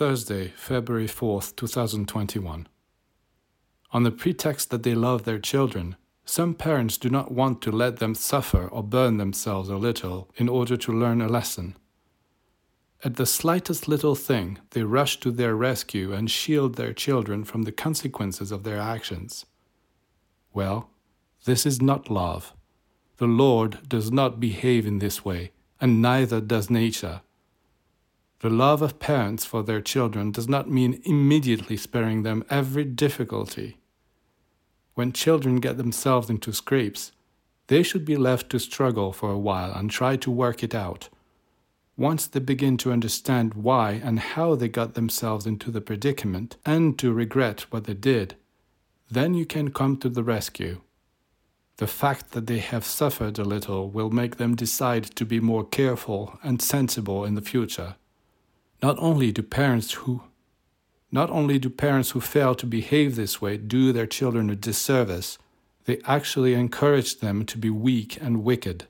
Thursday, February 4th, 2021. On the pretext that they love their children, some parents do not want to let them suffer or burn themselves a little in order to learn a lesson. At the slightest little thing, they rush to their rescue and shield their children from the consequences of their actions. Well, this is not love. The Lord does not behave in this way, and neither does nature. The love of parents for their children does not mean immediately sparing them every difficulty. When children get themselves into scrapes, they should be left to struggle for a while and try to work it out once they begin to understand why and how they got themselves into the predicament and to regret what they did, then you can come to the rescue. The fact that they have suffered a little will make them decide to be more careful and sensible in the future. Not only do parents who not only do parents who fail to behave this way do their children a disservice, they actually encourage them to be weak and wicked.